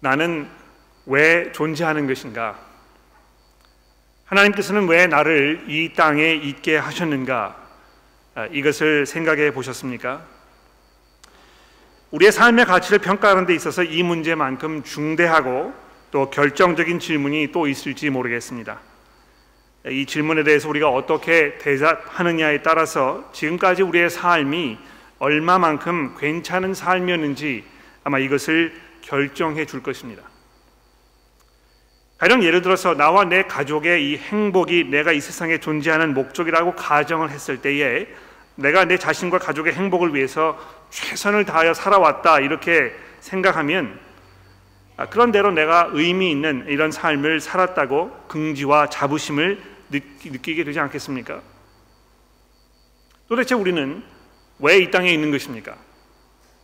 나는 왜 존재하는 것인가? 하나님께서는 왜 나를 이 땅에 있게 하셨는가? 아, 이것을 생각해 보셨습니까? 우리의 삶의 가치를 평가하는 데 있어서 이 문제만큼 중대하고 또 결정적인 질문이 또 있을지 모르겠습니다. 이 질문에 대해서 우리가 어떻게 대답하느냐에 따라서 지금까지 우리의 삶이 얼마만큼 괜찮은 삶이었는지 아마 이것을 결정해 줄 것입니다. 가령 예를 들어서 나와 내 가족의 이 행복이 내가 이 세상에 존재하는 목적이라고 가정을 했을 때에 내가 내 자신과 가족의 행복을 위해서 최선을 다하여 살아왔다 이렇게 생각하면 아, 그런 대로 내가 의미 있는 이런 삶을 살았다고 긍지와 자부심을 느끼게 되지 않겠습니까? 도대체 우리는 왜 이 땅에 있는 것입니까?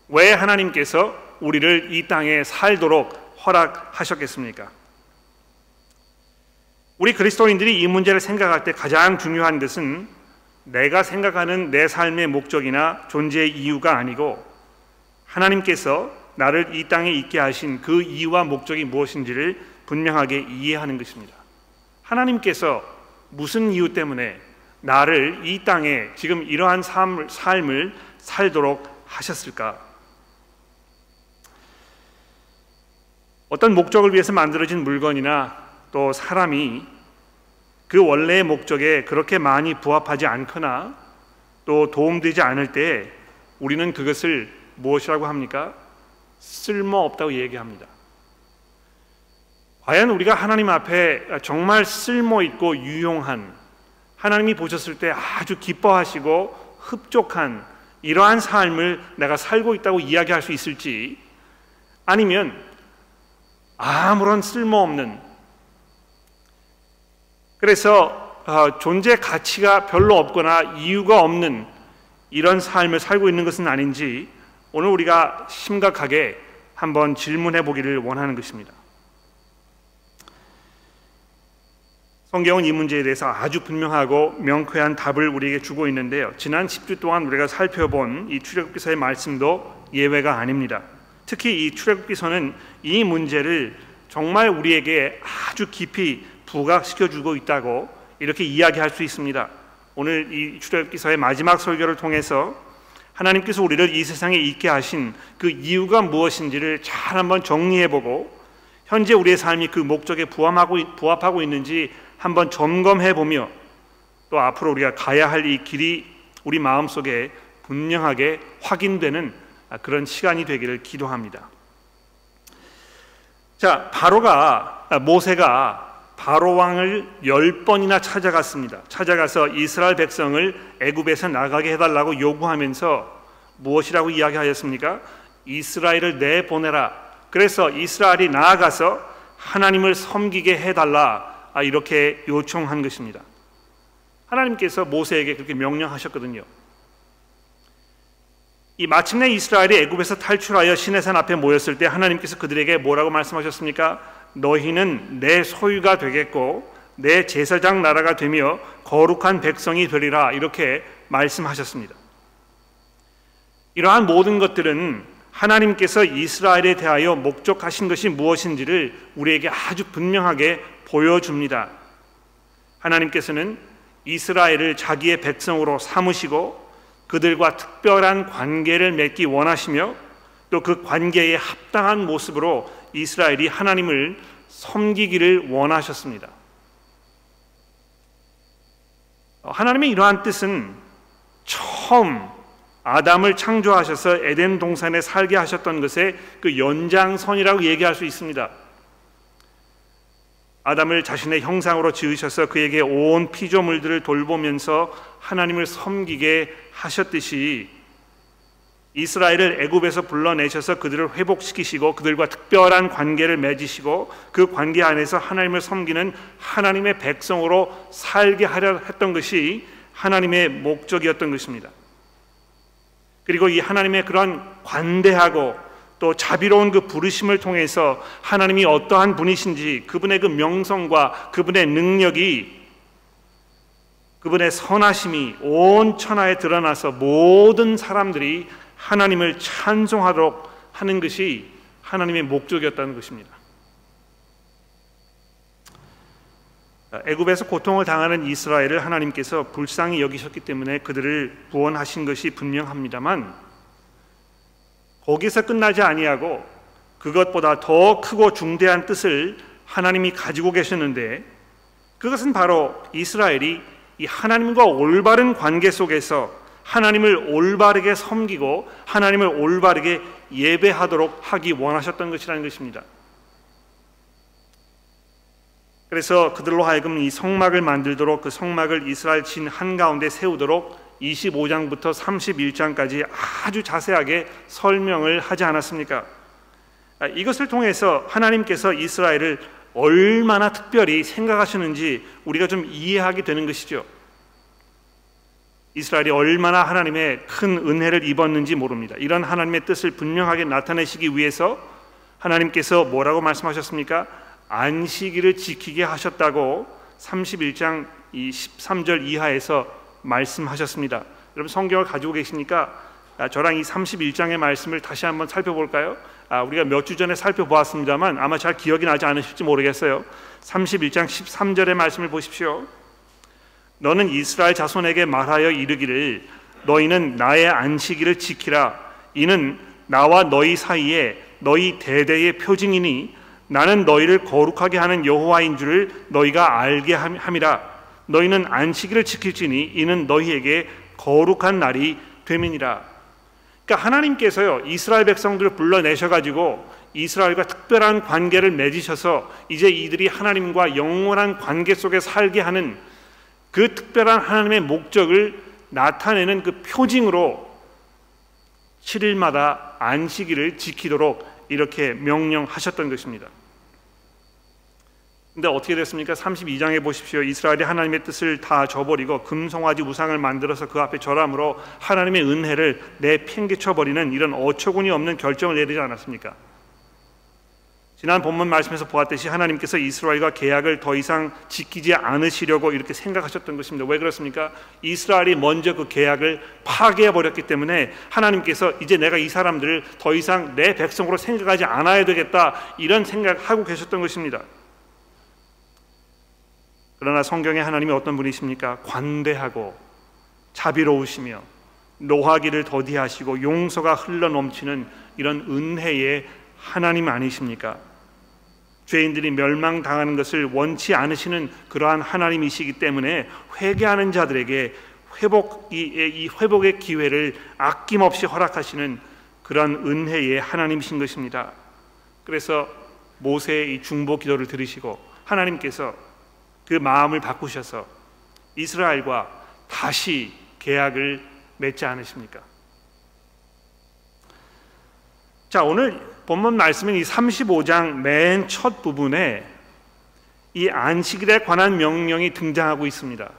왜 하나님께서 우리를 이 땅에 살도록 허락하셨겠습니까? 우리 그리스도인들이 이 문제를 생각할 때 가장 중요한 것은 내가 생각하는 내 삶의 목적이나 존재의 이유가 아니고 하나님께서 나를 이 땅에 있게 하신 그 이유와 목적이 무엇인지를 분명하게 이해하는 것입니다. 하나님께서 무슨 이유 때문에 나를 이 땅에 지금 이러한 삶을, 살도록 하셨을까? 어떤 목적을 위해서 만들어진 물건이나 또 사람이 그 원래의 목적에 그렇게 많이 부합하지 않거나 또 도움되지 않을 때 우리는 그것을 무엇이라고 합니까? 쓸모없다고 얘기합니다. 과연 우리가 하나님 앞에 정말 쓸모 있고 유용한 하나님이 보셨을 때 아주 기뻐하시고 흡족한 이러한 삶을 내가 살고 있다고 이야기할 수 있을지 아니면 아무런 쓸모없는 그래서 어, 존재 가치가 별로 없거나 이유가 없는 이런 삶을 살고 있는 것은 아닌지 오늘 우리가 심각하게 한번 질문해 보기를 원하는 것입니다. 성경은 이 문제에 대해서 아주 분명하고 명쾌한 답을 우리에게 주고 있는데요. 지난 10주 동안 우리가 살펴본 이 출애굽기서의 말씀도 예외가 아닙니다. 특히 이 출애굽기서는 이 문제를 정말 우리에게 아주 깊이 부각시켜 주고 있다고 이렇게 이야기할 수 있습니다. 오늘 이 출애굽기서의 마지막 설교를 통해서 하나님께서 우리를 이 세상에 있게 하신 그 이유가 무엇인지를 잘 한번 정리해 보고 현재 우리의 삶이 그 목적에 부합하고 부합하고 있는지 한번 점검해 보며 또 앞으로 우리가 가야 할 이 길이 우리 마음속에 분명하게 확인되는 그런 시간이 되기를 기도합니다. 자, 바로가 모세가 바로 왕을 열 번이나 찾아갔습니다. 찾아가서 이스라엘 백성을 애굽에서 나가게 해달라고 요구하면서 무엇이라고 이야기하였습니까? 이스라엘을 내보내라. 그래서 이스라엘이 나아가서 하나님을 섬기게 해달라. 아, 이렇게 요청한 것입니다. 하나님께서 모세에게 그렇게 명령하셨거든요. 이 마침내 이스라엘이 애굽에서 탈출하여 시내산 앞에 모였을 때 하나님께서 그들에게 뭐라고 말씀하셨습니까? 너희는 내 소유가 되겠고 내 제사장 나라가 되며 거룩한 백성이 되리라 이렇게 말씀하셨습니다. 이러한 모든 것들은 하나님께서 이스라엘에 대하여 목적하신 것이 무엇인지를 우리에게 아주 분명하게 보여줍니다. 하나님께서는 이스라엘을 자기의 백성으로 삼으시고 그들과 특별한 관계를 맺기 원하시며 또 그 관계에 합당한 모습으로 이스라엘이 하나님을 섬기기를 원하셨습니다. 하나님의 이러한 뜻은 처음 아담을 창조하셔서 에덴 동산에 살게 하셨던 것의 그 연장선이라고 얘기할 수 있습니다. 아담을 자신의 형상으로 지으셔서 그에게 온 피조물들을 돌보면서 하나님을 섬기게 하셨듯이 이스라엘을 애굽에서 불러내셔서 그들을 회복시키시고 그들과 특별한 관계를 맺으시고 그 관계 안에서 하나님을 섬기는 하나님의 백성으로 살게 하려 했던 것이 하나님의 목적이었던 것입니다. 그리고 이 하나님의 그런 관대하고 또 자비로운 그 부르심을 통해서 하나님이 어떠한 분이신지 그분의 그 명성과 그분의 능력이 그분의 선하심이 온 천하에 드러나서 모든 사람들이 하나님을 찬송하도록 하는 것이 하나님의 목적이었다는 것입니다. 애굽에서 고통을 당하는 이스라엘을 하나님께서 불쌍히 여기셨기 때문에 그들을 구원하신 것이 분명합니다만 거기서 끝나지 아니하고 그것보다 더 크고 중대한 뜻을 하나님이 가지고 계셨는데 그것은 바로 이스라엘이 이 하나님과 올바른 관계 속에서 하나님을 올바르게 섬기고 하나님을 올바르게 예배하도록 하기 원하셨던 것이라는 것입니다. 그래서 그들로 하여금 이 성막을 만들도록 그 성막을 이스라엘 진 한가운데 세우도록 25장부터 31장까지 아주 자세하게 설명을 하지 않았습니까? 아, 이것을 통해서 하나님께서 이스라엘을 얼마나 특별히 생각하시는지 우리가 좀 이해하게 되는 것이죠. 이스라엘이 얼마나 하나님의 큰 은혜를 입었는지 모릅니다. 이런 하나님의 뜻을 분명하게 나타내시기 위해서 하나님께서 뭐라고 말씀하셨습니까? 안식일을 지키게 하셨다고 31장 이 13절 이하에서 말씀하셨습니다. 여러분 성경을 가지고 계시니까 아, 저랑 이 31장의 말씀을 다시 한번 살펴볼까요? 아, 우리가 몇 주 전에 살펴보았습니다만 아마 잘 기억이 나지 않으실지 모르겠어요. 31장 13절의 말씀을 보십시오. 너는 이스라엘 자손에게 말하여 이르기를 너희는 나의 안식일을 지키라 이는 나와 너희 사이에 너희 대대의 표징이니 나는 너희를 거룩하게 하는 여호와인 줄을 너희가 알게 함이라 너희는 안식일을 지킬지니 이는 너희에게 거룩한 날이 됨이니라 그러니까 하나님께서요 이스라엘 백성들을 불러내셔 가지고 이스라엘과 특별한 관계를 맺으셔서 이제 이들이 하나님과 영원한 관계 속에 살게 하는 그 특별한 하나님의 목적을 나타내는 그 표징으로 7일마다 안식일을 지키도록 이렇게 명령하셨던 것입니다. 근데 어떻게 됐습니까? 32장에 보십시오. 이스라엘이 하나님의 뜻을 다 저버리고 금송아지 우상을 만들어서 그 앞에 절함으로 하나님의 은혜를 내팽개쳐 버리는 이런 어처구니 없는 결정을 내리지 않았습니까? 지난 본문 말씀에서 보았듯이 하나님께서 이스라엘과 계약을 더 이상 지키지 않으시려고 이렇게 생각하셨던 것입니다. 왜 그렇습니까? 이스라엘이 먼저 그 계약을 파괴해 버렸기 때문에 하나님께서 이제 내가 이 사람들을 더 이상 내 백성으로 생각하지 않아야 되겠다 이런 생각하고 계셨던 것입니다. 그러나 성경에 하나님이 어떤 분이십니까? 관대하고 자비로우시며 노하기를 더디하시고 용서가 흘러 넘치는 이런 은혜의 하나님 아니십니까? 죄인들이 멸망당하는 것을 원치 않으시는 그러한 하나님이시기 때문에 회개하는 자들에게 회복 이, 회복의 기회를 아낌없이 허락하시는 그런 은혜의 하나님이신 것입니다. 그래서 모세의 이 중보 기도를 들으시고 하나님께서 그 마음을 바꾸셔서 이스라엘과 다시 계약을 맺지 않으십니까? 자, 오늘 본문 말씀은 이 35장 맨 첫 부분에 이 안식일에 관한 명령이 등장하고 있습니다.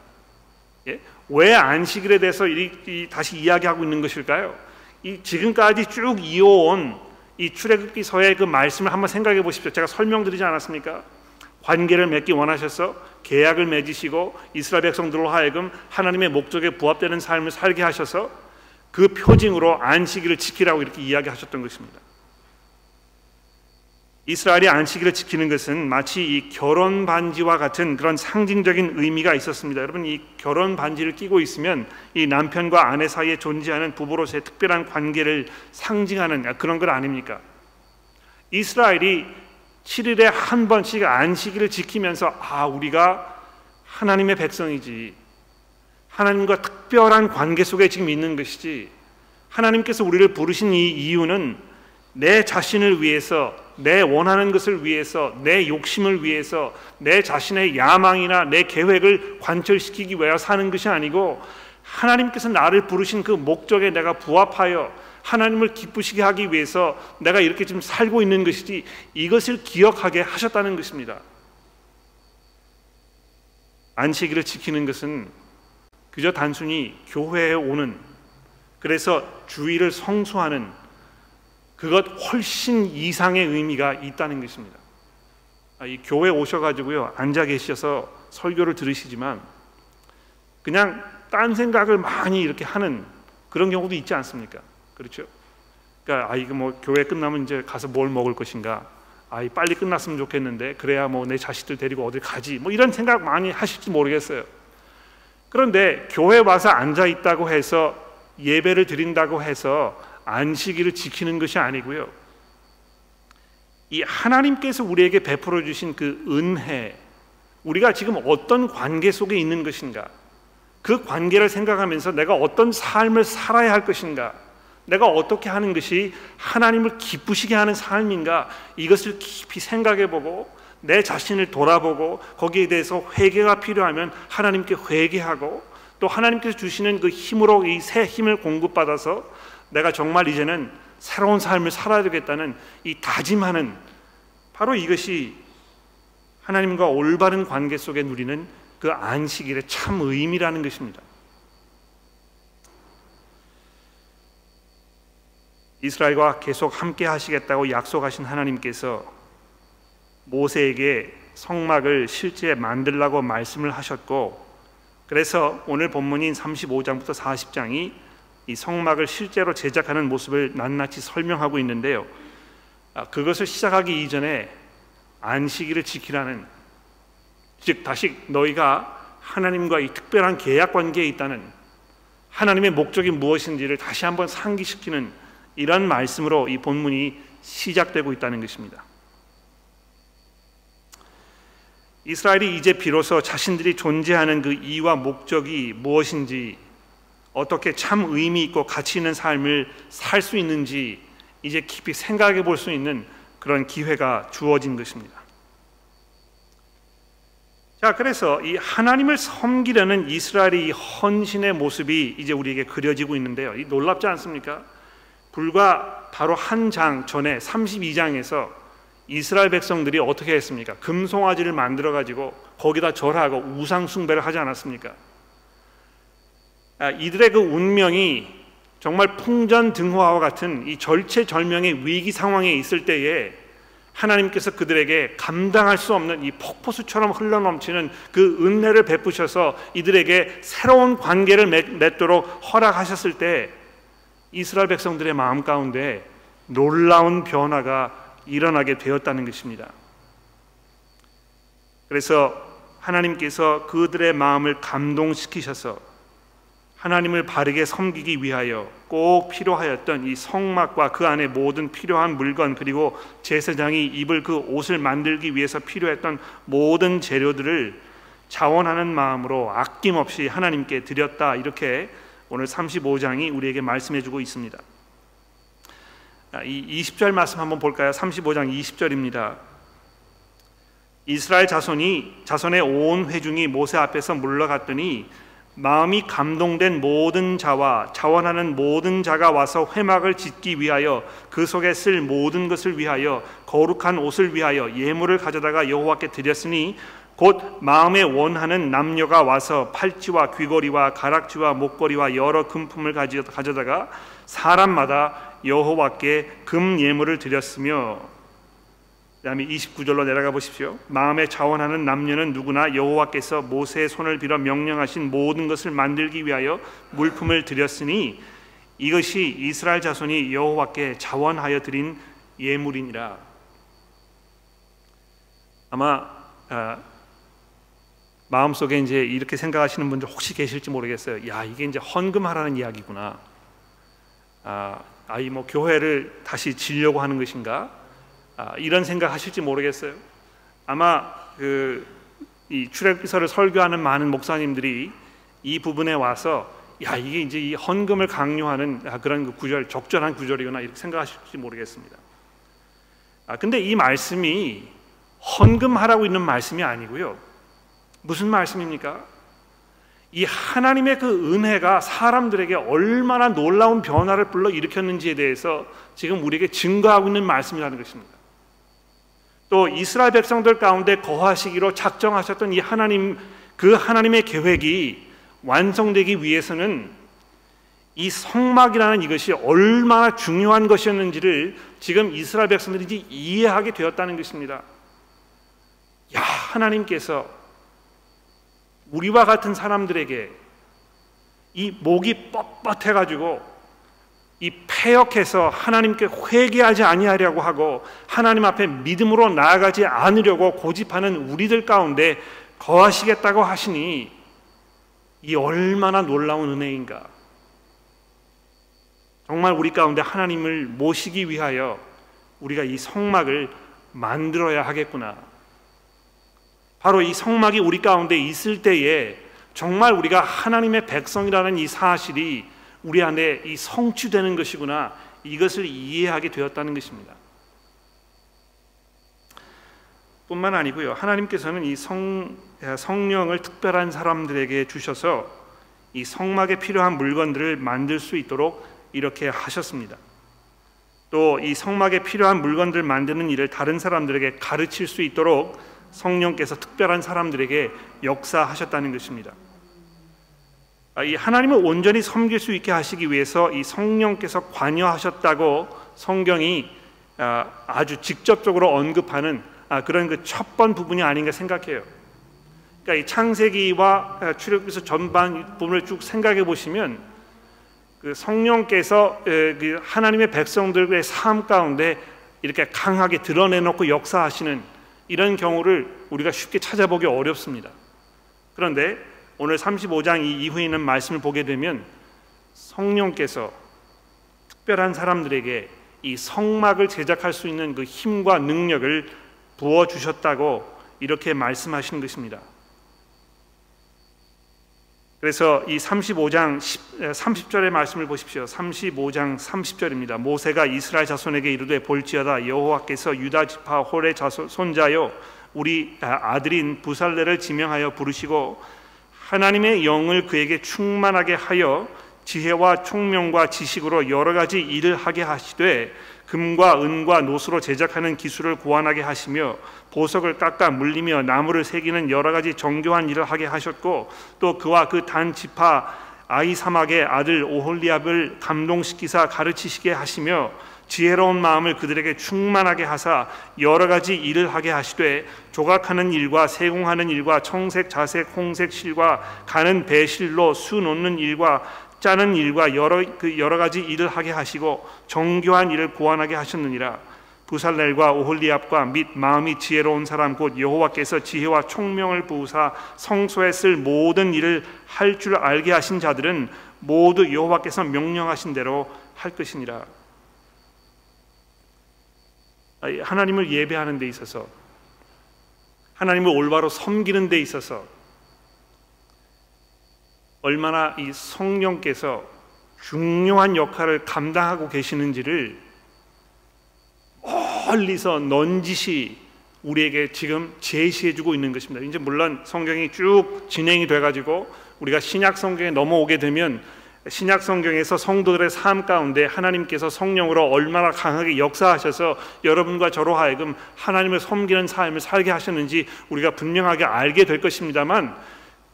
예? 왜 안식일에 대해서 이, 이, 다시 이야기하고 있는 것일까요? 이 지금까지 쭉 이어온 이 출애굽기서의 그 말씀을 한번 생각해 보십시오. 제가 설명드리지 않았습니까? 관계를 맺기 원하셔서 계약을 맺으시고 이스라엘 백성들로 하여금 하나님의 목적에 부합되는 삶을 살게 하셔서 그 표징으로 안식일을 지키라고 이렇게 이야기하셨던 것입니다. 이스라엘이 안식일을 지키는 것은 마치 이 결혼 반지와 같은 그런 상징적인 의미가 있었습니다. 여러분 이 결혼 반지를 끼고 있으면 이 남편과 아내 사이에 존재하는 부부로서의 특별한 관계를 상징하는 그런 것 아닙니까? 이스라엘이 7일에 한 번씩 안식일을 지키면서 아 우리가 하나님의 백성이지. 하나님과 특별한 관계 속에 지금 있는 것이지. 하나님께서 우리를 부르신 이 이유는 내 자신을 위해서 내 원하는 것을 위해서 내 욕심을 위해서 내 자신의 야망이나 내 계획을 관철시키기 위하여 사는 것이 아니고 하나님께서 나를 부르신 그 목적에 내가 부합하여 하나님을 기쁘시게 하기 위해서 내가 이렇게 좀 살고 있는 것이지 이것을 기억하게 하셨다는 것입니다. 안식일을 지키는 것은 그저 단순히 교회에 오는 그래서 주의를 성수하는 그것 훨씬 이상의 의미가 있다는 것입니다. 아, 이 교회 오셔가지고요 앉아 계셔서 설교를 들으시지만 그냥 딴 생각을 많이 이렇게 하는 그런 경우도 있지 않습니까? 그렇죠? 그러니까 아 이거 뭐 교회 끝나면 이제 가서 뭘 먹을 것인가? 아, 빨리 끝났으면 좋겠는데 그래야 뭐 내 자식들 데리고 어디 가지? 뭐 이런 생각 많이 하실지 모르겠어요. 그런데 교회 와서 앉아 있다고 해서 예배를 드린다고 해서 안식일을 지키는 것이 아니고요. 이 하나님께서 우리에게 베풀어 주신 그 은혜, 우리가 지금 어떤 관계 속에 있는 것인가? 그 관계를 생각하면서 내가 어떤 삶을 살아야 할 것인가? 내가 어떻게 하는 것이 하나님을 기쁘시게 하는 삶인가? 이것을 깊이 생각해 보고 내 자신을 돌아보고 거기에 대해서 회개가 필요하면 하나님께 회개하고 또 하나님께서 주시는 그 힘으로 이 새 힘을 공급받아서 내가 정말 이제는 새로운 삶을 살아야 되겠다는 이 다짐하는 바로 이것이 하나님과 올바른 관계 속에 누리는 그 안식일의 참 의미라는 것입니다. 이스라엘과 계속 함께 하시겠다고 약속하신 하나님께서 모세에게 성막을 실제 만들라고 말씀을 하셨고 그래서 오늘 본문인 35장부터 40장이 이 성막을 실제로 제작하는 모습을 낱낱이 설명하고 있는데요. 아, 그것을 시작하기 이전에 안식일을 지키라는 즉 다시 너희가 하나님과 이 특별한 계약 관계에 있다는 하나님의 목적이 무엇인지를 다시 한번 상기시키는 이런 말씀으로 이 본문이 시작되고 있다는 것입니다. 이스라엘이 이제 비로소 자신들이 존재하는 그 이유와 목적이 무엇인지 어떻게 참 의미 있고 가치 있는 삶을 살 수 있는지 이제 깊이 생각해 볼 수 있는 그런 기회가 주어진 것입니다. 자, 그래서 이 하나님을 섬기려는 이스라엘의 헌신의 모습이 이제 우리에게 그려지고 있는데요. 이 놀랍지 않습니까? 불과 바로 한 장 전에 32장에서 이스라엘 백성들이 어떻게 했습니까? 금송아지를 만들어 가지고 거기다 절하고 우상 숭배를 하지 않았습니까? 아, 이들의 그 운명이 정말 풍전등화와 같은 이 절체절명의 위기 상황에 있을 때에 하나님께서 그들에게 감당할 수 없는 이 폭포수처럼 흘러넘치는 그 은혜를 베푸셔서 이들에게 새로운 관계를 맺 도록 허락하셨을 때 이스라엘 백성들의 마음 가운데 놀라운 변화가 일어나게 되었다는 것입니다. 그래서 하나님께서 그들의 마음을 감동시키셔서 하나님을 바르게 섬기기 위하여 꼭 필요하였던 이 성막과 그 안에 모든 필요한 물건 그리고 제사장이 입을 그 옷을 만들기 위해서 필요했던 모든 재료들을 자원하는 마음으로 아낌없이 하나님께 드렸다 이렇게 오늘 35장이 우리에게 말씀해 주고 있습니다. 아, 이 20절 말씀 한번 볼까요? 35장 20절입니다. 이스라엘 자손이 자손의 온 회중이 모세 앞에서 물러갔더니 마음이 감동된 모든 자와 자원하는 모든 자가 와서 회막을 짓기 위하여 그 속에 쓸 모든 것을 위하여 거룩한 옷을 위하여 예물을 가져다가 여호와께 드렸으니 곧 마음에 원하는 남녀가 와서 팔찌와 귀걸이와 가락지와 목걸이와 여러 금품을 가져다가 사람마다 여호와께 금 예물을 드렸으며 그다음에 29절로 내려가 보십시오. 마음에 자원하는 남녀는 누구나 여호와께서 모세의 손을 빌어 명령하신 모든 것을 만들기 위하여 물품을 드렸으니 이것이 이스라엘 자손이 여호와께 자원하여 드린 예물이니라. 아마 아, 마음속에 이제 이렇게 생각하시는 분들 혹시 계실지 모르겠어요. 야 이게 이제 헌금하라는 이야기구나. 아, 아이 뭐 교회를 다시 지려고 하는 것인가? 아, 이런 생각 하실지 모르겠어요. 아마 그 이 출애굽기서를 설교하는 많은 목사님들이 이 부분에 와서 야 이게 이제 이 헌금을 강요하는 그런 그 구절 적절한 구절이구나 이렇게 생각하실지 모르겠습니다. 아 근데 이 말씀이 헌금하라고 있는 말씀이 아니고요. 무슨 말씀입니까? 이 하나님의 그 은혜가 사람들에게 얼마나 놀라운 변화를 불러 일으켰는지에 대해서 지금 우리에게 증거하고 있는 말씀이라는 것입니다. 또 이스라엘 백성들 가운데 거하시기로 작정하셨던 이 하나님 그 하나님의 계획이 완성되기 위해서는 이 성막이라는 이것이 얼마나 중요한 것이었는지를 지금 이스라엘 백성들이 이해하게 되었다는 것입니다. 야, 하나님께서 우리와 같은 사람들에게 이 목이 뻣뻣해 가지고 이 폐역해서 하나님께 회개하지 아니하려고 하고 하나님 앞에 믿음으로 나아가지 않으려고 고집하는 우리들 가운데 거하시겠다고 하시니 이 얼마나 놀라운 은혜인가. 정말 우리 가운데 하나님을 모시기 위하여 우리가 이 성막을 만들어야 하겠구나. 바로 이 성막이 우리 가운데 있을 때에 정말 우리가 하나님의 백성이라는 이 사실이 우리 안에 이 성취되는 것이구나. 이것을 이해하게 되었다는 것입니다. 뿐만 아니고요. 하나님께서는 이 성, 성령을 특별한 사람들에게 주셔서 이 성막에 필요한 물건들을 만들 수 있도록 이렇게 하셨습니다. 또 이 성막에 필요한 물건들 만드는 일을 다른 사람들에게 가르칠 수 있도록 성령께서 특별한 사람들에게 역사하셨다는 것입니다. 아, 이 하나님을 온전히 섬길 수 있게 하시기 위해서 이 성령께서 관여하셨다고 성경이 아, 아주 직접적으로 언급하는 아, 그런 그 첫 번 부분이 아닌가 생각해요. 그러니까 이 창세기와 출애굽기서 전반 부분을 쭉 생각해 보시면 그 성령께서 그 하나님의 백성들의 삶 가운데 이렇게 강하게 드러내놓고 역사하시는 이런 경우를 우리가 쉽게 찾아보기 어렵습니다. 그런데 오늘 35장 이후에 있는 말씀을 보게 되면 성령께서 특별한 사람들에게 이 성막을 제작할 수 있는 그 힘과 능력을 부어 주셨다고 이렇게 말씀하시는 것입니다. 그래서 이 35장 10, 30절의 말씀을 보십시오. 35장 30절입니다. 모세가 이스라엘 자손에게 이르되 볼지어다 여호와께서 유다 지파 홀의 자손 손자요 우리 아들인 부살레를 지명하여 부르시고 하나님의 영을 그에게 충만하게 하여 지혜와 총명과 지식으로 여러 가지 일을 하게 하시되 금과 은과 노수로 제작하는 기술을 고안하게 하시며 보석을 깎아 물리며 나무를 새기는 여러 가지 정교한 일을 하게 하셨고 또 그와 그 단 지파 아이사막의 아들 오홀리압을 감동시키사 가르치시게 하시며 지혜로운 마음을 그들에게 충만하게 하사 여러 가지 일을 하게 하시되 조각하는 일과 세공하는 일과 청색, 자색, 홍색 실과 가는 배실로 수 놓는 일과 짜는 일과 여러 그 여러 가지 일을 하게 하시고 정교한 일을 고안하게 하셨느니라. 부살렐과 오홀리압과 및 마음이 지혜로운 사람 곧 여호와께서 지혜와 총명을 부으사 성소에 쓸 모든 일을 할 줄 알게 하신 자들은 모두 여호와께서 명령하신 대로 할 것이니라. 하나님을 예배하는 데 있어서 하나님을 올바로 섬기는 데 있어서 얼마나 이 성령께서 중요한 역할을 감당하고 계시는지를 멀리서 넌지시 우리에게 지금 제시해주고 있는 것입니다. 이제 물론 성경이 쭉 진행이 돼가지고 우리가 신약 성경에 넘어오게 되면 신약 성경에서 성도들의 삶 가운데 하나님께서 성령으로 얼마나 강하게 역사하셔서 여러분과 저로 하여금 하나님을 섬기는 삶을 살게 하셨는지 우리가 분명하게 알게 될 것입니다만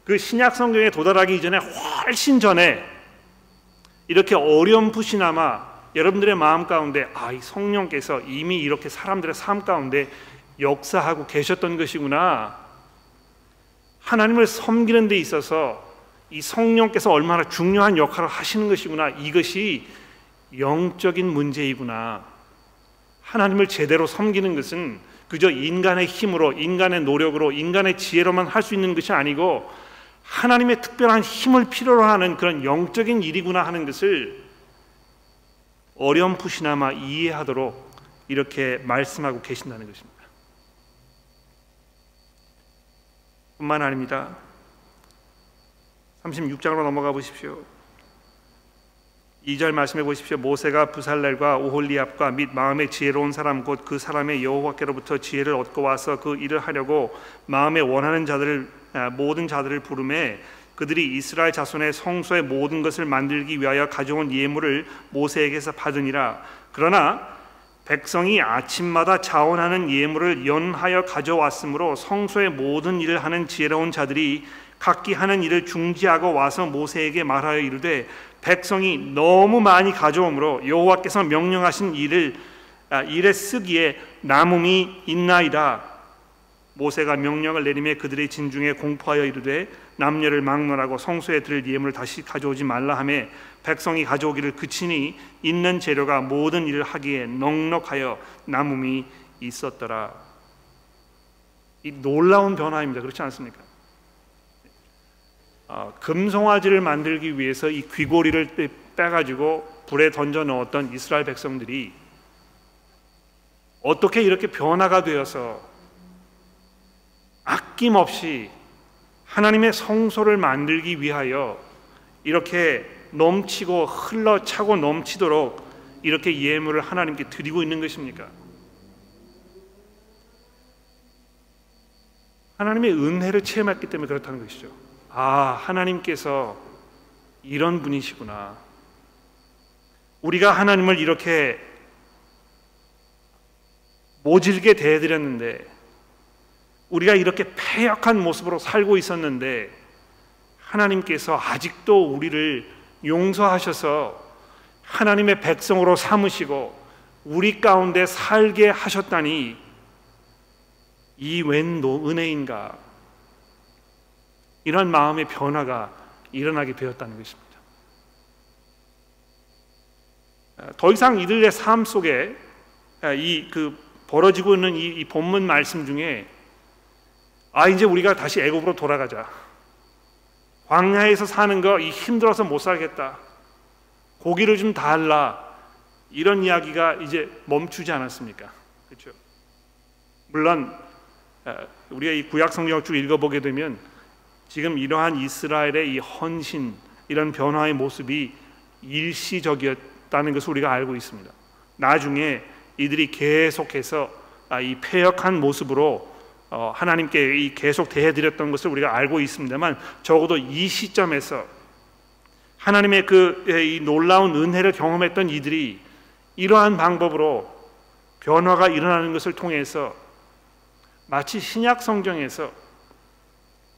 그 신약 성경에 도달하기 이전에 훨씬 전에 이렇게 어렴풋이나마 여러분들의 마음 가운데 아, 이 성령께서 이미 이렇게 사람들의 삶 가운데 역사하고 계셨던 것이구나. 하나님을 섬기는 데 있어서 이 성령께서 얼마나 중요한 역할을 하시는 것이구나. 이것이 영적인 문제이구나. 하나님을 제대로 섬기는 것은 그저 인간의 힘으로, 인간의 노력으로, 인간의 지혜로만 할 수 있는 것이 아니고 하나님의 특별한 힘을 필요로 하는 그런 영적인 일이구나 하는 것을 어렴풋이나마 이해하도록 이렇게 말씀하고 계신다는 것입니다. 뿐만 아닙니다. 36장으로 넘어가 보십시오. 2절 말씀해 보십시오. 모세가 부살렐과 오홀리압과 및 마음에 지혜로운 사람 곧 그 사람의 여호와께로부터 지혜를 얻고 와서 그 일을 하려고 마음에 원하는 자들을 아, 모든 자들을 부름에 그들이 이스라엘 자손의 성소의 모든 것을 만들기 위하여 가져온 예물을 모세에게서 받으니라. 그러나 백성이 아침마다 자원하는 예물을 연하여 가져왔으므로 성소의 모든 일을 하는 지혜로운 자들이 각기 하는 일을 중지하고 와서 모세에게 말하여 이르되 백성이 너무 많이 가져오므로 여호와께서 명령하신 일을 아, 일에 쓰기에 남음이 있나이다. 모세가 명령을 내리매 그들의 진중에 공포하여 이르되 남녀를 막론하고 성소에 들을 예물을 다시 가져오지 말라 하매 백성이 가져오기를 그치니 있는 재료가 모든 일을 하기에 넉넉하여 남음이 있었더라. 이 놀라운 변화입니다. 그렇지 않습니까? 어, 금송아지를 만들기 위해서 이 귀고리를 빼가지고 불에 던져 넣었던 이스라엘 백성들이 어떻게 이렇게 변화가 되어서 아낌없이 하나님의 성소를 만들기 위하여 이렇게 넘치고 흘러차고 넘치도록 이렇게 예물을 하나님께 드리고 있는 것입니까? 하나님의 은혜를 체험했기 때문에 그렇다는 것이죠. 아, 하나님께서 이런 분이시구나. 우리가 하나님을 이렇게 모질게 대해드렸는데 우리가 이렇게 패역한 모습으로 살고 있었는데 하나님께서 아직도 우리를 용서하셔서 하나님의 백성으로 삼으시고 우리 가운데 살게 하셨다니 이웬 은혜인가 이런 마음의 변화가 일어나게 되었다는 것입니다. 더 이상 이들의 삶 속에 이 그 벌어지고 있는 이, 이 본문 말씀 중에 아 이제 우리가 다시 애굽으로 돌아가자. 광야에서 사는 거 힘들어서 못 살겠다. 고기를 좀 달라. 이런 이야기가 이제 멈추지 않았습니까? 그렇죠? 물론 우리가 이 구약 성경을 쭉 읽어보게 되면 지금 이러한 이스라엘의 이 헌신 이런 변화의 모습이 일시적이었다는 것을 우리가 알고 있습니다. 나중에 이들이 계속해서 아, 이 패역한 모습으로 어, 하나님께 계속 대해드렸던 것을 우리가 알고 있습니다만 적어도 이 시점에서 하나님의 그 놀라운 은혜를 경험했던 이들이 이러한 방법으로 변화가 일어나는 것을 통해서 마치 신약 성경에서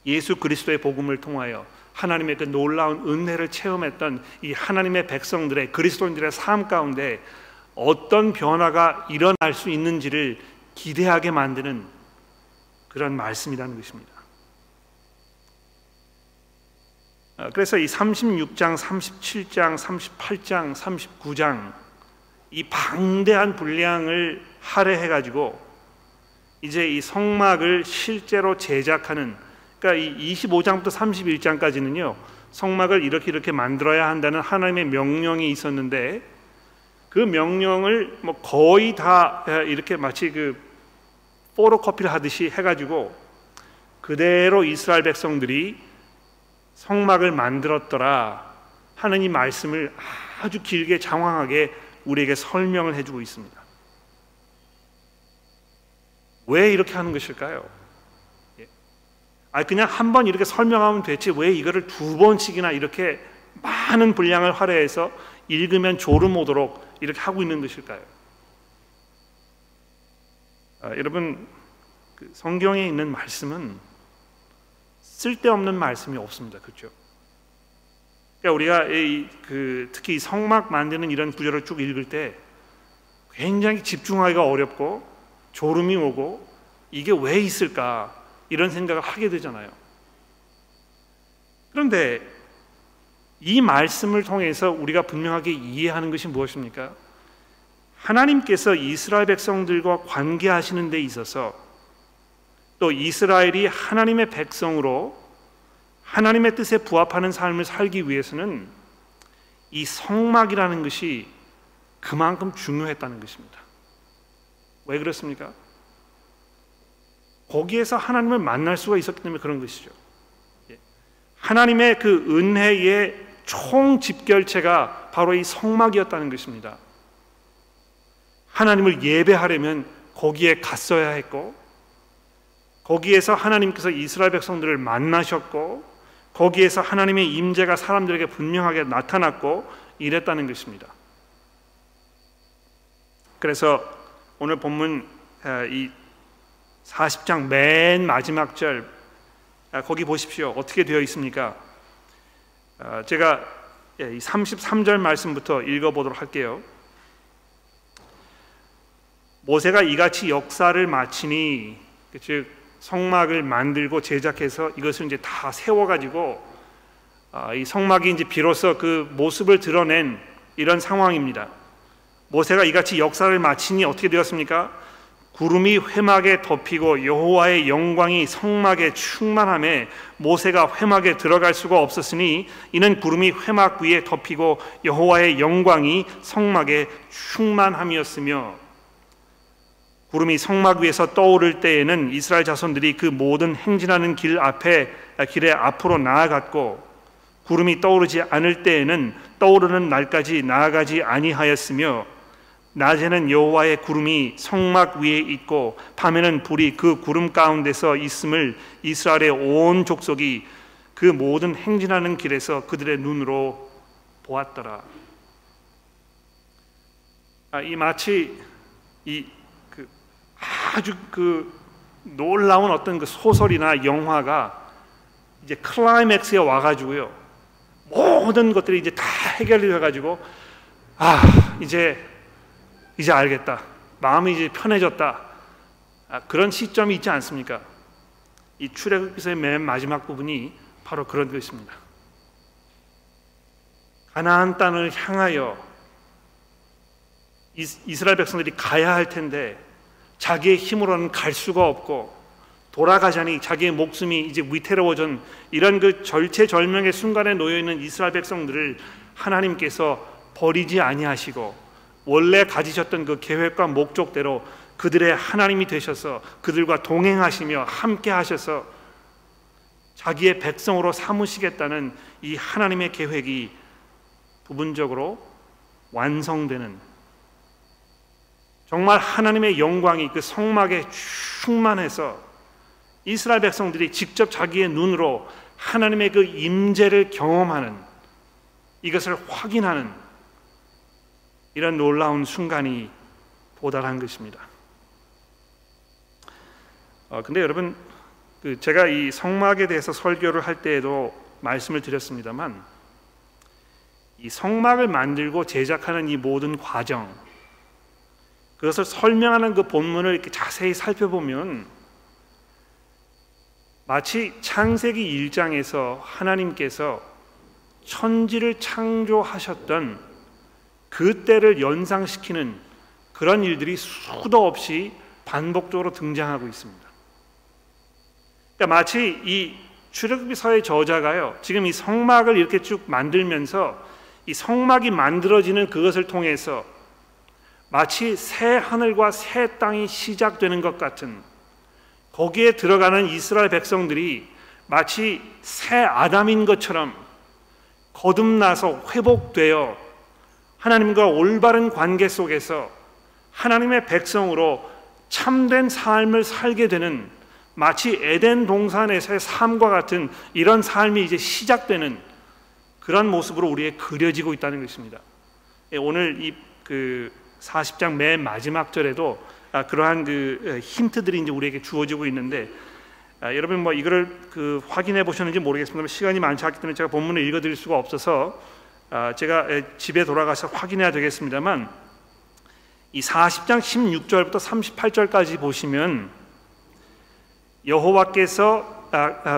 예수 그리스도의 복음을 통하여 하나님의 그 놀라운 은혜를 체험했던 이 하나님의 백성들의 그리스도인들의 삶 가운데 어떤 변화가 일어날 수 있는지를 기대하게 만드는 그런 말씀이라는 것입니다. 어, 그래서 이 36장, 37장, 38장, 39장 이 방대한 분량을 할애해 가지고 이제 이 성막을 실제로 제작하는 그러니까 이 25장부터 31장까지는요. 성막을 이렇게 이렇게 만들어야 한다는 하나님의 명령이 있었는데 그 명령을 뭐 거의 다 이렇게 마치 그 포로 커피를 하듯이 해가지고 그대로 이스라엘 백성들이 성막을 만들었더라 하는 이 말씀을 아주 길게 장황하게 우리에게 설명을 해주고 있습니다. 왜 이렇게 하는 것일까요? 예. 아 그냥 한 번 이렇게 설명하면 됐지 왜 이거를 두 번씩이나 이렇게 많은 분량을 할애해서 읽으면 졸음 오도록 이렇게 하고 있는 것일까요? 아, 여러분 그 성경에 있는 말씀은 쓸데없는 말씀이 없습니다. 그렇죠? 그러니까 우리가 이, 그 특히 성막 만드는 이런 구절을 쭉 읽을 때 굉장히 집중하기가 어렵고 졸음이 오고 이게 왜 있을까 이런 생각을 하게 되잖아요. 그런데 이 말씀을 통해서 우리가 분명하게 이해하는 것이 무엇입니까? 하나님께서 이스라엘 백성들과 관계하시는 데 있어서 또 이스라엘이 하나님의 백성으로 하나님의 뜻에 부합하는 삶을 살기 위해서는 이 성막이라는 것이 그만큼 중요했다는 것입니다. 왜 그렇습니까? 거기에서 하나님을 만날 수가 있었기 때문에 그런 것이죠. 예. 하나님의 그 은혜의 총 집결체가 바로 이 성막이었다는 것입니다. 하나님을 예배하려면 거기에 갔어야 했고 거기에서 하나님께서 이스라엘 백성들을 만나셨고 거기에서 하나님의 임재가 사람들에게 분명하게 나타났고 이랬다는 것입니다. 그래서 오늘 본문 이 40장 맨 마지막 절 거기 보십시오. 어떻게 되어 있습니까? 제가 33절 말씀부터 읽어보도록 할게요. 모세가 이같이 역사를 마치니 즉 성막을 만들고 제작해서 이것을 이제 다 세워가지고 아, 이 성막이 이제 비로소 그 모습을 드러낸 이런 상황입니다. 모세가 이같이 역사를 마치니 어떻게 되었습니까? 구름이 회막에 덮이고 여호와의 영광이 성막에 충만함에 모세가 회막에 들어갈 수가 없었으니 이는 구름이 회막 위에 덮이고 여호와의 영광이 성막에 충만함이었으며 구름이 성막 위에서 떠오를 때에는 이스라엘 자손들이 그 모든 행진하는 길 앞에 길에 앞으로 나아갔고 구름이 떠오르지 않을 때에는 떠오르는 날까지 나아가지 아니하였으며 낮에는 여호와의 구름이 성막 위에 있고 밤에는 불이 그 구름 가운데서 있음을 이스라엘의 온 족속이 그 모든 행진하는 길에서 그들의 눈으로 보았더라. 아, 이 마치 이그 아주 그 놀라운 어떤 그 소설이나 영화가 이제 클라이맥스에 와가지고요 모든 것들이 이제 다 해결이 돼가지고 아 이제 이제 알겠다. 마음이 이제 편해졌다. 아, 그런 시점이 있지 않습니까? 이 출애굽기서의 맨 마지막 부분이 바로 그런 것입니다. 가나안 땅을 향하여 이스라엘 백성들이 가야 할 텐데 자기의 힘으로는 갈 수가 없고 돌아가자니 자기의 목숨이 이제 위태로워진 이런 그 절체절명의 순간에 놓여 있는 이스라엘 백성들을 하나님께서 버리지 아니하시고 원래 가지셨던 그 계획과 목적대로 그들의 하나님이 되셔서 그들과 동행하시며 함께 하셔서 자기의 백성으로 삼으시겠다는 이 하나님의 계획이 부분적으로 완성되는 정말 하나님의 영광이 그 성막에 충만해서 이스라엘 백성들이 직접 자기의 눈으로 하나님의 그 임재를 경험하는 이것을 확인하는 이런 놀라운 순간이 도달한 것입니다. 어, 근데 여러분, 그 제가 이 성막에 대해서 설교를 할 때에도 말씀을 드렸습니다만, 이 성막을 만들고 제작하는 이 모든 과정, 그것을 설명하는 그 본문을 이렇게 자세히 살펴보면 마치 창세기 1장에서 하나님께서 천지를 창조하셨던 그때를 연상시키는 그런 일들이 수도 없이 반복적으로 등장하고 있습니다. 그러니까 마치 이 출애굽기서의 저자가요. 지금 이 성막을 이렇게 쭉 만들면서 이 성막이 만들어지는 그것을 통해서 마치 새 하늘과 새 땅이 시작되는 것 같은 거기에 들어가는 이스라엘 백성들이 마치 새 아담인 것처럼 거듭나서 회복되어 하나님과 올바른 관계 속에서 하나님의 백성으로 참된 삶을 살게 되는 마치 에덴 동산에서의 삶과 같은 이런 삶이 이제 시작되는 그런 모습으로 우리에 그려지고 있다는 것입니다. 예, 오늘 이그 40장 맨 마지막 절에도 아, 그러한 그 힌트들이 이제 우리에게 주어지고 있는데 아, 여러분 뭐 이거를 그 확인해 보셨는지 모르겠습니다만 시간이 많지 않기 때문에 제가 본문을 읽어드릴 수가 없어서 아, 제가 집에 돌아가서 확인해야 되겠습니다만 이 40장 16절부터 38절까지 보시면 여호와께서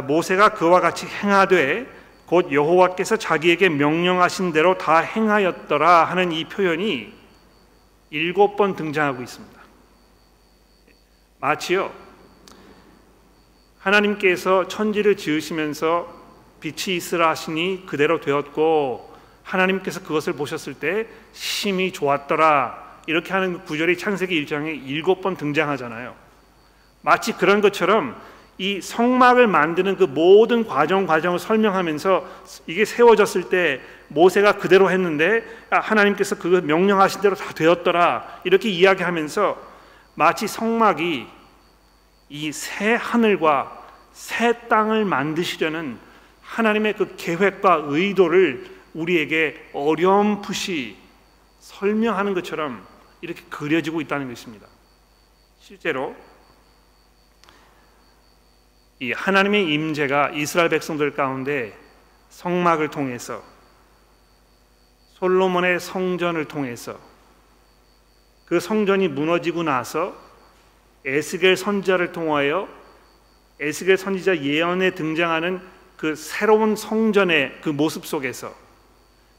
모세가 그와 같이 행하되 곧 여호와께서 자기에게 명령하신 대로 다 행하였더라 하는 이 표현이 일곱 번 등장하고 있습니다. 마치요 하나님께서 천지를 지으시면서 빛이 있으라 하시니 그대로 되었고 하나님께서 그것을 보셨을 때 심히 좋았더라 이렇게 하는 그 구절이 창세기 1장에 일곱 번 등장하잖아요. 마치 그런 것처럼 이 성막을 만드는 그 모든 과정 과정을 설명하면서 이게 세워졌을 때 모세가 그대로 했는데 아, 하나님께서 그 명령하신 대로 다 되었더라 이렇게 이야기하면서 마치 성막이 이 새 하늘과 새 땅을 만드시려는 하나님의 그 계획과 의도를 우리에게 어렴풋이 설명하는 것처럼 이렇게 그려지고 있다는 것입니다. 실제로 이 하나님의 임재가 이스라엘 백성들 가운데 성막을 통해서 솔로몬의 성전을 통해서 그 성전이 무너지고 나서 에스겔 선자를 통하여 에스겔 선지자 예언에 등장하는 그 새로운 성전의 그 모습 속에서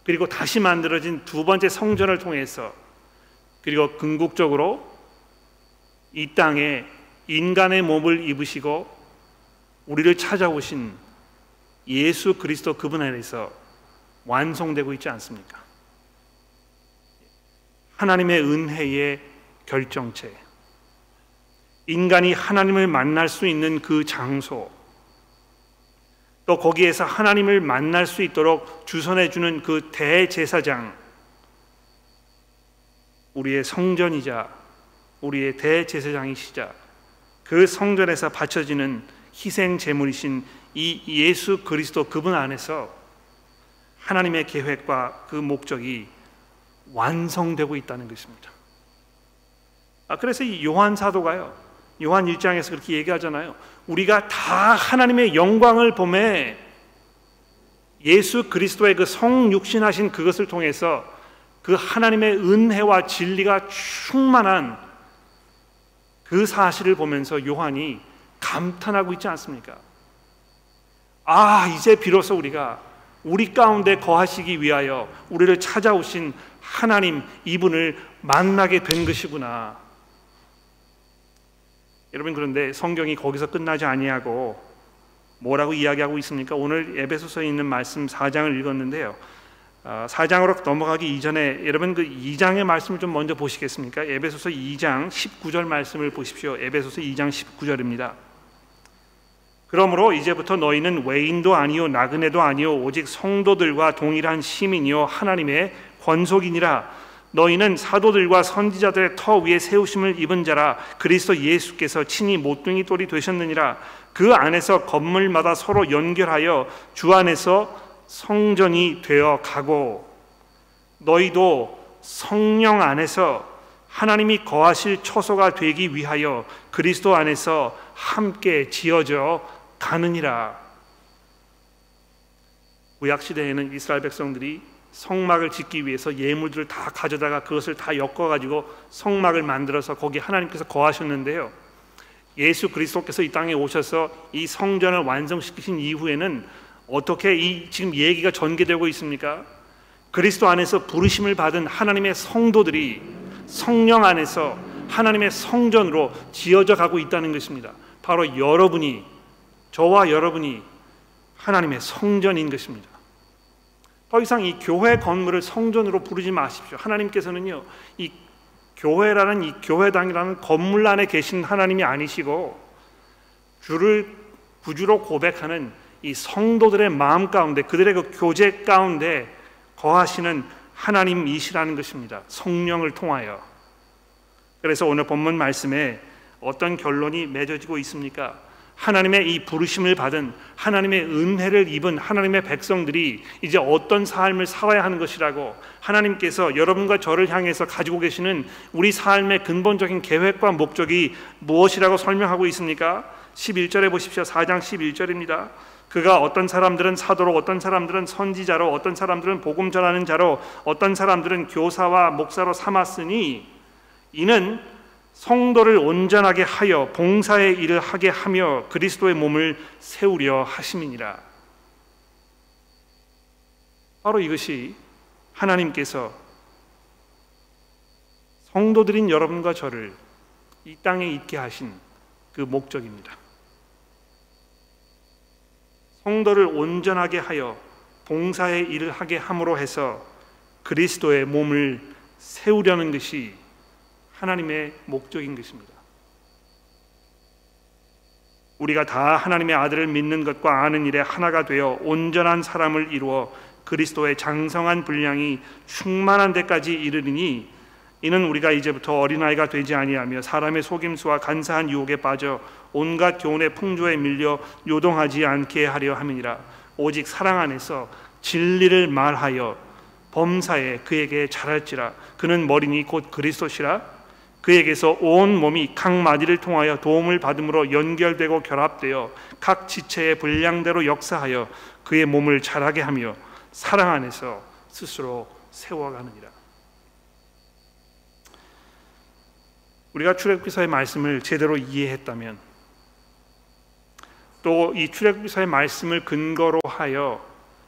그리고 다시 만들어진 두 번째 성전을 통해서 그리고 궁극적으로 이 땅에 인간의 몸을 입으시고 우리를 찾아오신 예수 그리스도 그분 안에서 완성되고 있지 않습니까? 하나님의 은혜의 결정체. 인간이 하나님을 만날 수 있는 그 장소. 또 거기에서 하나님을 만날 수 있도록 주선해 주는 그 대제사장. 우리의 성전이자 우리의 대제사장이시자 그 성전에서 바쳐지는 희생 제물이신 이 예수 그리스도 그분 안에서 하나님의 계획과 그 목적이 완성되고 있다는 것입니다. 아, 그래서 이 요한 사도가요. 요한 1장에서 그렇게 얘기하잖아요. 우리가 다 하나님의 영광을 보매 예수 그리스도의 그 성육신하신 그것을 통해서 그 하나님의 은혜와 진리가 충만한 그 사실을 보면서 요한이 감탄하고 있지 않습니까? 아, 이제 비로소 우리가 우리 가운데 거하시기 위하여 우리를 찾아오신 하나님 이분을 만나게 된 것이구나. 여러분 그런데 성경이 거기서 끝나지 아니하고 뭐라고 이야기하고 있습니까? 오늘 에베소서에 있는 말씀 4장을 읽었는데요. 4장으로 아, 넘어가기 이전에 여러분 그 2장의 말씀을 좀 먼저 보시겠습니까? 에베소서 2장 19절 말씀을 보십시오. 에베소서 2장 19절입니다. 그러므로 이제부터 너희는 외인도 아니요 나그네도 아니요 오직 성도들과 동일한 시민이요 하나님의 권속이니라. 너희는 사도들과 선지자들의 터 위에 세우심을 입은 자라. 그리스도 예수께서 친히 모퉁이 돌이 되셨느니라. 그 안에서 건물마다 서로 연결하여 주 안에서 성전이 되어 가고 너희도 성령 안에서 하나님이 거하실 처소가 되기 위하여 그리스도 안에서 함께 지어져 가느니라. 구약 시대에는 이스라엘 백성들이 성막을 짓기 위해서 예물들을 다 가져다가 그것을 다 엮어 가지고 성막을 만들어서 거기 하나님께서 거하셨는데요. 예수 그리스도께서 이 땅에 오셔서 이 성전을 완성시키신 이후에는 어떻게 이 지금 얘기가 전개되고 있습니까? 그리스도 안에서 부르심을 받은 하나님의 성도들이 성령 안에서 하나님의 성전으로 지어져 가고 있다는 것입니다. 바로 여러분이 저와 여러분이 하나님의 성전인 것입니다. 더 이상 이 교회 건물을 성전으로 부르지 마십시오. 하나님께서는요, 이 교회라는 이 교회당이라는 건물 안에 계신 하나님이 아니시고 주를 구주로 고백하는 이 성도들의 마음 가운데 그들의 그 교제 가운데 거하시는 하나님이시라는 것입니다. 성령을 통하여. 그래서 오늘 본문 말씀에 어떤 결론이 맺어지고 있습니까? 하나님의 이 부르심을 받은 하나님의 은혜를 입은 하나님의 백성들이 이제 어떤 삶을 살아야 하는 것이라고 하나님께서 여러분과 저를 향해서 가지고 계시는 우리 삶의 근본적인 계획과 목적이 무엇이라고 설명하고 있습니까? 11절에 보십시오. 4장 11절입니다. 그가 어떤 사람들은 사도로 어떤 사람들은 선지자로 어떤 사람들은 복음 전하는 자로 어떤 사람들은 교사와 목사로 삼았으니 이는 성도를 온전하게 하여 봉사의 일을 하게 하며 그리스도의 몸을 세우려 하심이니라. 바로 이것이 하나님께서 성도들인 여러분과 저를 이 땅에 있게 하신 그 목적입니다. 성도를 온전하게 하여 봉사의 일을 하게 함으로 해서 그리스도의 몸을 세우려는 것이 하나님의 목적인 것입니다. 우리가 다 하나님의 아들을 믿는 것과 아는 일에 하나가 되어 온전한 사람을 이루어 그리스도의 장성한 분량이 충만한 데까지 이르리니 이는 우리가 이제부터 어린아이가 되지 아니하며 사람의 속임수와 간사한 유혹에 빠져 온갖 교훈의 풍조에 밀려 요동하지 않게 하려 함이니라. 오직 사랑 안에서 진리를 말하여 범사에 그에게 잘할지라. 그는 머리니 곧 그리스도시라 그에게서 온 몸이 각 마디를 통하여 도움을 받음으로 연결되고 결합되어 각 지체의 분량대로 역사하여 그의 몸을 자라게 하며 사랑 안에서 스스로 세워가느니라. 우리가 출애굽기서의 말씀을 제대로 이해했다면 또 이 출애굽기서의 말씀을 근거로 하여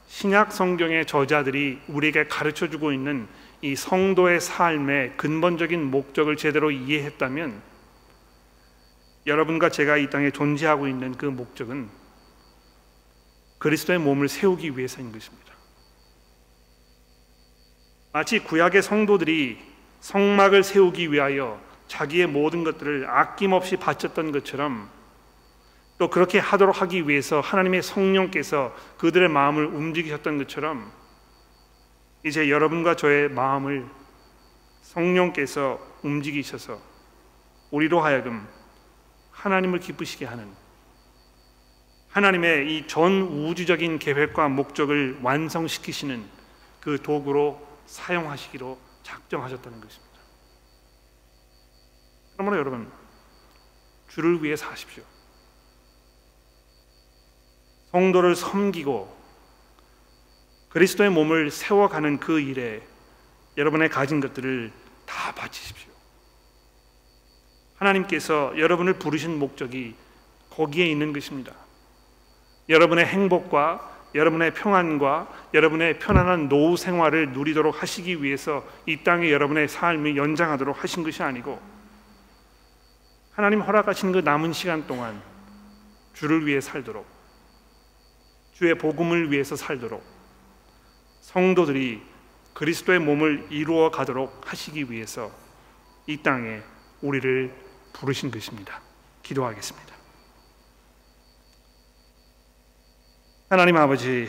신약 성경의 저자들이 우리에게 가르쳐 주고 있는 이 성도의 삶의 근본적인 목적을 제대로 이해했다면 여러분과 제가 이 땅에 존재하고 있는 그 목적은 그리스도의 몸을 세우기 위해서인 것입니다. 마치 구약의 성도들이 성막을 세우기 위하여 자기의 모든 것들을 아낌없이 바쳤던 것처럼 또 그렇게 하도록 하기 위해서 하나님의 성령께서 그들의 마음을 움직이셨던 것처럼 이제 여러분과 저의 마음을 성령께서 움직이셔서 우리로 하여금 하나님을 기쁘시게 하는 하나님의 이 전 우주적인 계획과 목적을 완성시키시는 그 도구로 사용하시기로 작정하셨다는 것입니다. 그러므로 여러분 주를 위해 사십시오. 성도를 섬기고 그리스도의 몸을 세워가는 그 일에 여러분의 가진 것들을 다 바치십시오. 하나님께서 여러분을 부르신 목적이 거기에 있는 것입니다. 여러분의 행복과 여러분의 평안과 여러분의 편안한 노후 생활을 누리도록 하시기 위해서 이 땅에 여러분의 삶이 연장하도록 하신 것이 아니고 하나님 허락하신 그 남은 시간 동안 주를 위해 살도록 주의 복음을 위해서 살도록 성도들이 그리스도의 몸을 이루어 가도록 하시기 위해서 이 땅에 우리를 부르신 것입니다. 기도하겠습니다. 하나님 아버지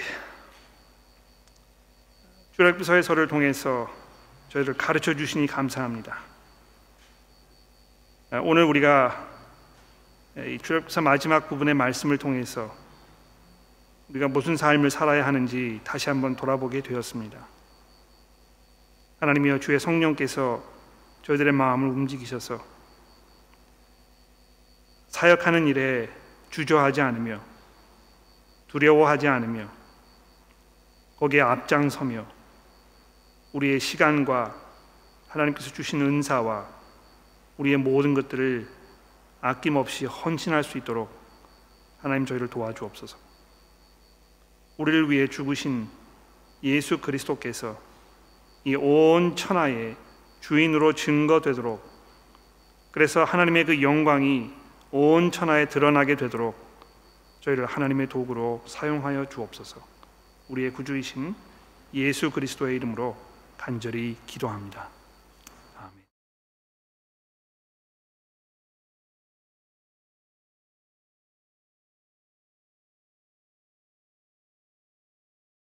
주력비서의서를 통해서 저희를 가르쳐 주시니 감사합니다. 오늘 우리가 이 주력비서 마지막 부분의 말씀을 통해서 우리가 무슨 삶을 살아야 하는지 다시 한번 돌아보게 되었습니다. 하나님이여 주의 성령께서 저희들의 마음을 움직이셔서 사역하는 일에 주저하지 않으며 두려워하지 않으며 거기에 앞장서며 우리의 시간과 하나님께서 주신 은사와 우리의 모든 것들을 아낌없이 헌신할 수 있도록 하나님 저희를 도와주옵소서. 우리를 위해 죽으신 예수 그리스도께서 이 온 천하의 주인으로 증거되도록 그래서 하나님의 그 영광이 온 천하에 드러나게 되도록 저희를 하나님의 도구로 사용하여 주옵소서. 우리의 구주이신 예수 그리스도의 이름으로 간절히 기도합니다.